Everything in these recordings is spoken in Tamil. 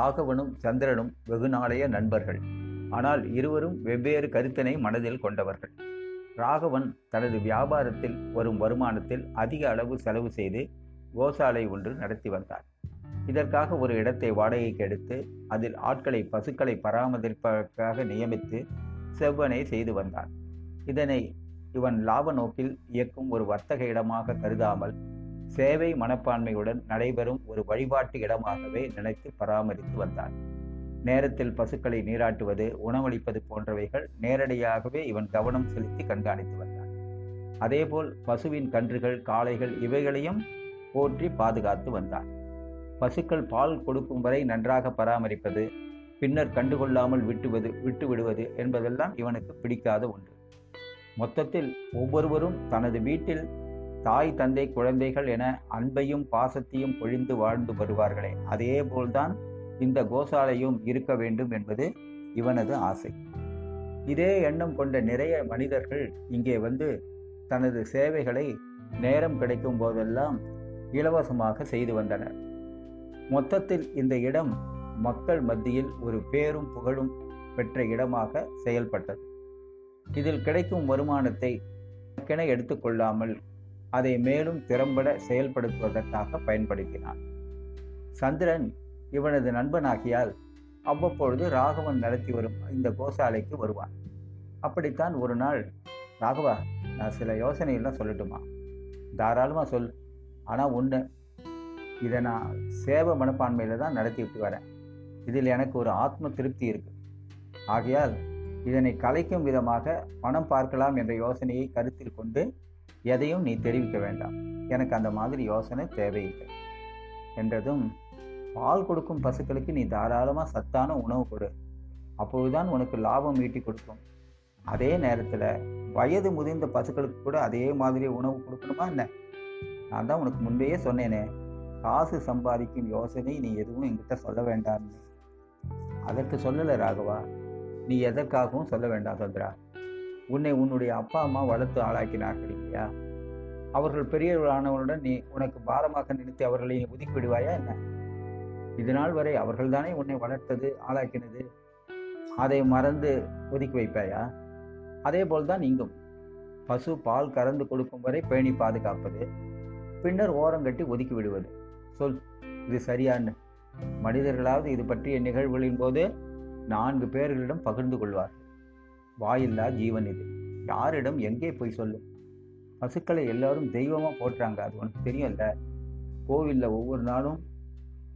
ராகவனும் சந்திரனும் வெகுநாளைய நண்பர்கள். ஆனால் இருவரும் வெவ்வேறு கருத்தினை மனதில் கொண்டவர்கள். ராகவன் தனது வியாபாரத்தில் வரும் வருமானத்தில் அதிக அளவு செலவு செய்து கோசாலை ஒன்று நடத்தி வந்தார். இதற்காக ஒரு இடத்தை வாடகைக்கு எடுத்து அதில் ஆட்களை பசுக்களை பராமரிப்பதற்காக நியமித்து செவ்வனை செய்து வந்தான். இதனை இவன் லாப நோக்கில் இயக்கும் ஒரு வர்த்தக இடமாக கருதாமல் சேவை மனப்பான்மையுடன் நடைபெறும் ஒரு வழிபாட்டு இடமாகவே நினைத்து பராமரித்து வந்தான் நேரத்தில் பசுக்களை நீராட்டுவது உணவளிப்பது போன்றவைகள் நேரடியாகவே இவன் கவனம் செலுத்தி கண்காணித்து வந்தான். அதேபோல் பசுவின் கன்றுகள் காளைகள் இவைகளையும் போற்றி பாதுகாத்து வந்தான். பசுக்கள் பால் கொடுக்கும் வரை நன்றாக பராமரிப்பது பின்னர் கண்டுகொள்ளாமல் விட்டுவது விட்டு விடுவது என்பதெல்லாம் இவனுக்கு பிடிக்காத ஒன்று. மொத்தத்தில் ஒவ்வொருவரும் தனது வீட்டில் தாய் தந்தை குழந்தைகள் என அன்பையும் பாசத்தையும் பொழிந்து வாழ்ந்து வருவார்களே. அதே போல்தான் இந்த கோசாலையும் இருக்க வேண்டும் என்பது இவனது ஆசை. இதே எண்ணம் கொண்ட நிறைய மனிதர்கள் இங்கே வந்து தனது சேவைகளை நேரம் கிடைக்கும் போதெல்லாம் இலவசமாக செய்து வந்தனர். மொத்தத்தில் இந்த இடம் மக்கள் மத்தியில் ஒரு பேரும் புகழும் பெற்ற இடமாக செயல்பட்டது. இதில் கிடைக்கும் வருமானத்தை கென எடுத்துக்கொள்ளாமல் அதை மேலும் திறம்பட செயல்படுத்துவதற்காக பயன்படுத்தினான். சந்திரன் இவனது நண்பனாகியால் அவ்வப்பொழுது ராகவன் நடத்தி வரும் இந்த கோசாலைக்கு வருவான். அப்படித்தான் ஒரு நாள் ராகவா நான் சில யோசனைகள்லாம் சொல்லட்டுமா? தாராளமாக சொல். ஆனால் ஒன்று இதை நான் சேவை மனப்பான்மையில் தான் நடத்திவிட்டு வரேன். இதில் எனக்கு ஒரு ஆத்ம திருப்தி இருக்கு. ஆகையால் இதனை கலைக்கும் விதமாக பணம் பார்க்கலாம் என்ற யோசனையை கருத்தில் கொண்டு எதையும் நீ தெரிவிக்க வேண்டாம். எனக்கு அந்த மாதிரி யோசனை தேவையில்லை. என்றதும் பால் கொடுக்கும் பசுக்களுக்கு நீ தாராளமாக சத்தான உணவு கொடு. அப்பொழுதுதான் உனக்கு லாபம் ஈட்டி கொடுக்கும். அதே நேரத்தில் வயது முதிர்ந்த பசுக்களுக்கு கூட அதே மாதிரி உணவு கொடுக்கணுமா என்ன? நான் தான் உனக்கு முன்பேயே சொன்னேனே. காசு சம்பாதிக்கும் யோசனை நீ எதுவும் என்கிட்ட சொல்ல வேண்டாம்னு அதற்கு சொல்லலை ராகவா. நீ எதற்காகவும் சொல்ல வேண்டாம் சந்திரா. உன்னை உன்னுடைய அப்பா அம்மா வளர்த்து ஆளாக்கினார்கள் இல்லையா? அவர்கள் பெரியவர்களானவருடன் நீ உனக்கு பாரமாக நினைத்து அவர்களை நீ ஒதுக்கி விடுவாயா என்ன இதனால் வரை அவர்கள்தானே உன்னை வளர்த்தது ஆளாக்கினது அதை மறந்து ஒதுக்கி வைப்பாயா? அதே போல்தான் இங்கும். பசு பால் கறந்து கொடுக்கும் வரை பேணி பாதுகாப்பது பின்னர் ஓரங்கட்டி ஒதுக்கி விடுவது. சொல் இது சரியான்னு மனிதர்களாவது இது பற்றிய நிகழ்வுகளின் போது நான்கு பேர்களிடம் பகிர்ந்து கொள்வார் வாயில்லா ஜீவன் இது. யாரிடம் எங்கே போய் சொல்லு? பசுக்களை எல்லாரும் தெய்வமாக போட்டுறாங்க அது உனக்கு தெரியும்ல. கோவிலில் ஒவ்வொரு நாளும்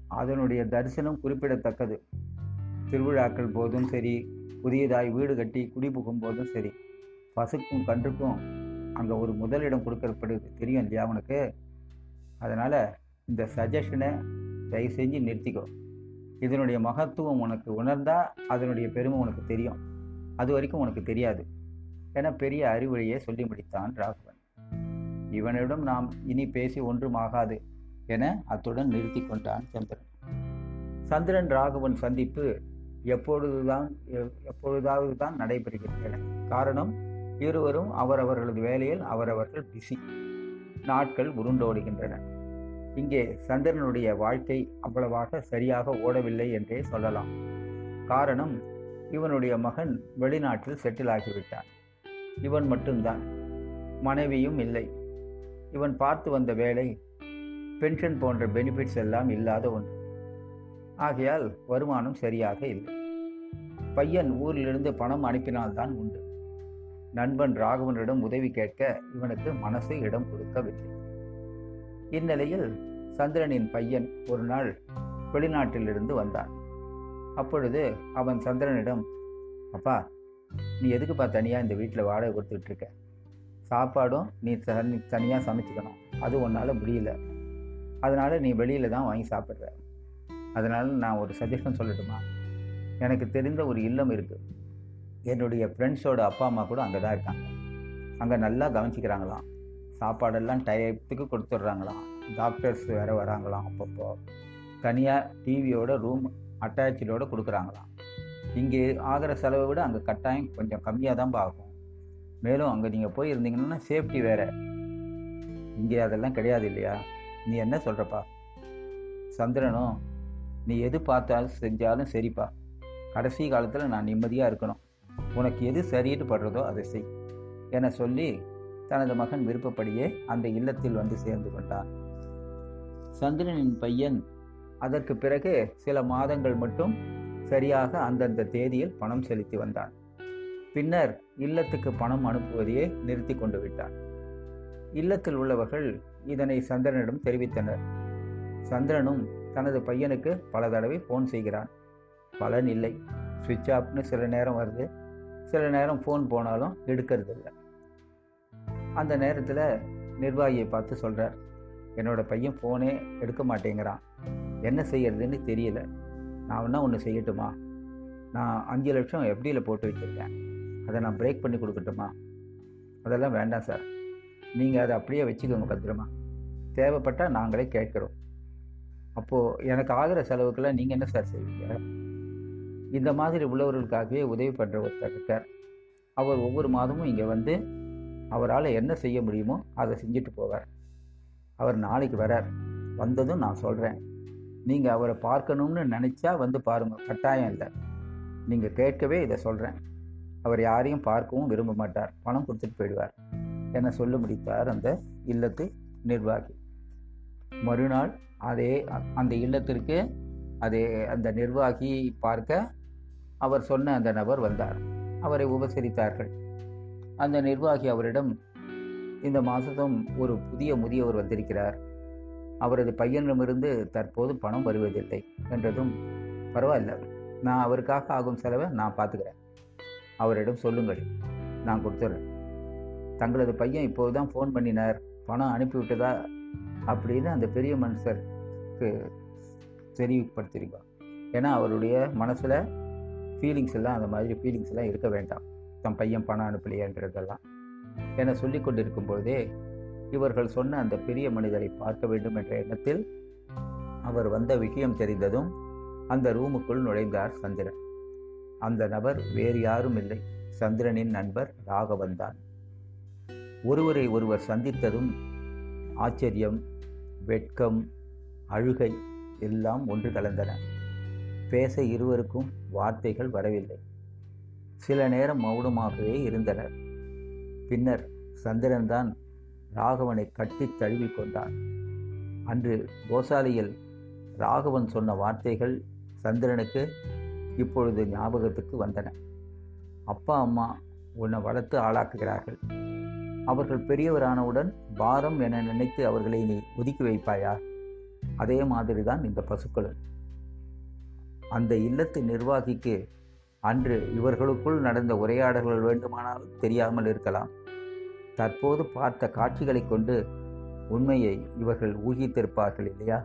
அதனுடைய தரிசனம் குறிப்பிடத்தக்கது. திருவிழாக்கள் போதும் சரி புதியதாய் வீடு கட்டி குடி புகும் போதும் சரி. பசுக்கும் கன்றுக்கும் அங்கே ஒரு முதலிடம் கொடுக்கப்படுது. தெரியும் இல்லையா உனக்கு? அதனால் இந்த சஜஷனை தயவு செஞ்சு நிறுத்திக்கோ. இதனுடைய மகத்துவம் உனக்கு உணர்ந்தால் அதனுடைய பெருமை உனக்கு தெரியும். அது வரைக்கும் உனக்கு தெரியாது. என பெரிய அறிவுரையை சொல்லி முடித்தான் ராகவன். இவனிடம் நாம் இனி பேசி ஒன்றும் ஆகாது என அத்துடன் நிறுத்தி கொண்டான் சந்திரன். சந்திரன் ராகவன் சந்திப்பு எப்பொழுதுதான் எப்பொழுதாவது தான் நடைபெறுகின்றன காரணம் இருவரும் அவரவர்களது வேலையில் அவரவர்கள் பிஸி நாட்கள் உருண்டோடுகின்றன. இங்கே சந்திரனுடைய வாழ்க்கை அவ்வளவாக சரியாக ஓடவில்லை என்றே சொல்லலாம். காரணம் இவனுடைய மகன் வெளிநாட்டில் செட்டில் ஆகிவிட்டான். இவன் மட்டும்தான். மனைவியும் இல்லை. இவன் பார்த்து வந்த வேலை பென்ஷன் போன்ற பெனிஃபிட்ஸ் எல்லாம் இல்லாத ஒன்று. ஆகையால் வருமானம் சரியாக இல்லை. பையன் ஊரிலிருந்து பணம் அனுப்பினால்தான் உண்டு. நண்பன் ராகவனிடம் உதவி கேட்க இவனுக்கு மனசு இடம் கொடுக்கவில்லை. இந்நிலையில் சந்திரனின் பையன் ஒரு நாள் வெளிநாட்டிலிருந்து வந்தான். அப்பொழுது அவன் சந்திரனிடம் அப்பா நீ எதுக்குப்பா தனியாக இந்த வீட்டில் வாடகை கொடுத்துட்ருக்க சாப்பாடும் நீ தனி தனியாக சமைச்சுக்கணும். அது உன்னால் முடியல. அதனால் நீ வெளியில் தான் வாங்கி சாப்பிட்ற. அதனால் நான் ஒரு சஜஷன் சொல்லட்டுமா? எனக்கு தெரிந்த ஒரு இல்லம் இருக்குது என்னுடைய ஃப்ரெண்ட்ஸோட அப்பா அம்மா கூட அங்கே தான் இருக்காங்க. அங்கே நல்லா கவனிச்சிக்கிறாங்களாம். சாப்பாடெல்லாம் டயத்துக்கு கொடுத்துட்றாங்களாம். டாக்டர்ஸ் வேறு வராங்களாம் அப்பப்போ. தனியாக டிவியோட ரூம் அட்டாச்சோடு கொடுக்குறாங்களாம். இங்கே ஆகிற செலவை விட அங்கே கட்டாயம் கொஞ்சம் கம்மியாக தான் ஆகும். மேலும் அங்கே நீங்கள் போய் இருந்தீங்கன்னா சேஃப்டி வேறு. இங்கே அதெல்லாம் கிடையாது இல்லையா? நீ என்ன சொல்கிறப்பா சந்திரனும் நீ எது பார்த்தாலும் செஞ்சாலும் சரிப்பா. கடைசி காலத்தில் நான் நிம்மதியாக இருக்கணும். உனக்கு எது சரின்னு படுறதோ அதை செய். என சொல்லி தனது மகன் விருப்பப்படியே அந்த இல்லத்தில் வந்து சேர்ந்து கொண்டான். சந்திரனின் பையன் அதற்கு பிறகு சில மாதங்கள் மட்டும் சரியாக அந்தந்த தேதியில் பணம் செலுத்தி வந்தான். பின்னர் இல்லத்துக்கு பணம் அனுப்புவதையே நிறுத்தி கொண்டு விட்டான். இல்லத்தில் உள்ளவர்கள் இதனை சந்திரனிடம் தெரிவித்தனர். சந்திரனும் தனது பையனுக்கு பல தடவை ஃபோன் செய்கிறான். பலன் இல்லை. சுவிட்ச் ஆஃப்னு சில நேரம் வருது. சில நேரம் ஃபோன் போனாலும் எடுக்கிறது இல்லை அந்த நேரத்தில் நிர்வாகியை பார்த்து சொல்கிறார் என்னோட பையன் ஃபோனே எடுக்க மாட்டேங்கிறான். என்ன செய்யறதுன்னு தெரியல. நான் வேணா ஒன்று செய்யட்டுமா? நான் அஞ்சு லட்சம் எஃப்டியில் போட்டு வச்சுருக்கேன். அதை நான் பிரேக் பண்ணி கொடுக்கட்டுமா? அதெல்லாம் வேண்டாம் சார் நீங்கள் அதை அப்படியே வச்சுக்கோங்க பத்திரமா. தேவைப்பட்டால் நாங்களே கேட்குறோம். அப்போது எனக்கு ஆகிற செலவுக்கெல்லாம் நீங்கள் என்ன சார் செய்வீங்க? இந்த மாதிரி உள்ளவர்களுக்காகவே உதவி பண்ணுற ஒருத்தர் இருக்கார். அவர் ஒவ்வொரு மாதமும் இங்கே வந்து அவரால் என்ன செய்ய முடியுமோ அதை செஞ்சுட்டு போவார். அவர் நாளைக்கு வரார். வந்ததும் நான் சொல்கிறேன் நீங்கள் அவரை பார்க்கணும்னு நினச்சா வந்து பாருங்கள் கட்டாயம் இல்லை. நீங்கள் கேட்கவே இதை சொல்கிறேன் அவர் யாரையும் பார்க்கவும் விரும்ப மாட்டார். பணம் கொடுத்துட்டு போயிடுவார். என சொல்ல முடித்தார் அந்த இல்லத்து நிர்வாகி. மறுநாள் அதே அந்த இல்லத்திற்கு அதே அந்த நிர்வாகி பார்க்க அவர் சொன்ன அந்த நபர் வந்தார். அவரை உபசரித்தார்கள். அந்த நிர்வாகி அவரிடம் இந்த மாதத்தும் ஒரு புதிய முதியவர் வந்திருக்கிறார். அவரது பையனிடமிருந்து தற்போது பணம் வருவதில்லை என்றதும் பரவாயில்ல. நான் அவருக்காக ஆகும் செலவை நான் பார்த்துக்கிறேன். அவரிடம் சொல்லுங்கள் நான் கொடுத்துட்றேன் தங்களது பையன் இப்போது தான் ஃபோன் பண்ணினார் பணம் அனுப்பிவிட்டதா? அப்படின்னு அந்த பெரிய மனுஷருக்கு தெரிவிப்படுத்திருக்கோம் ஏன்னா அவருடைய மனசில் ஃபீலிங்ஸ் எல்லாம் அந்த மாதிரி ஃபீலிங்ஸ் எல்லாம் இருக்க வேண்டாம். தன் பையன் பணம் அனுப்பலையன்றதெல்லாம். என சொல்லி கொண்டிருக்கும் பொழுதே இவர்கள் சொன்ன அந்த பெரிய மனிதரை பார்க்க வேண்டும் என்ற எண்ணத்தில் அவர் வந்த விஷயம் தெரிந்ததும் அந்த ரூமுக்குள் நுழைந்தார் சந்திரன். அந்த நபர் வேறு யாரும் இல்லை. சந்திரனின் நண்பர் ராகவன் தான் ஒருவரை ஒருவர் சந்தித்ததும் ஆச்சரியம் வெட்கம் அழுகை எல்லாம் ஒன்று கலந்தன. பேச இருவருக்கும் வார்த்தைகள் வரவில்லை. சில நேரம் மௌனமாகவே இருந்தனர். பின்னர் சந்திரன்தான் ராகவனை கட்டி தழுவி கொண்டான். அன்று கோசாலையில் ராகவன் சொன்ன வார்த்தைகள் சந்திரனுக்கு இப்பொழுது ஞாபகத்துக்கு வந்தன. அப்பா அம்மா உன்னை வளர்த்து ஆளாக்குகிறார்கள். அவர்கள் பெரியவரானவுடன் பாரம் என நினைத்து அவர்களை நீ ஒதுக்கி வைப்பாயா? அதே மாதிரி தான் இந்த பசுக்களும். அந்த இல்லத்து நிர்வாகிக்கு அன்று இவர்களுக்குள் நடந்த உரையாடல்கள் வேண்டுமானாலும் தெரியாமல் இருக்கலாம். தற்போது பார்த்த காட்சிகளை கொண்டு உண்மையை இவர்கள் ஊகித்திருப்பார்கள் இல்லையா?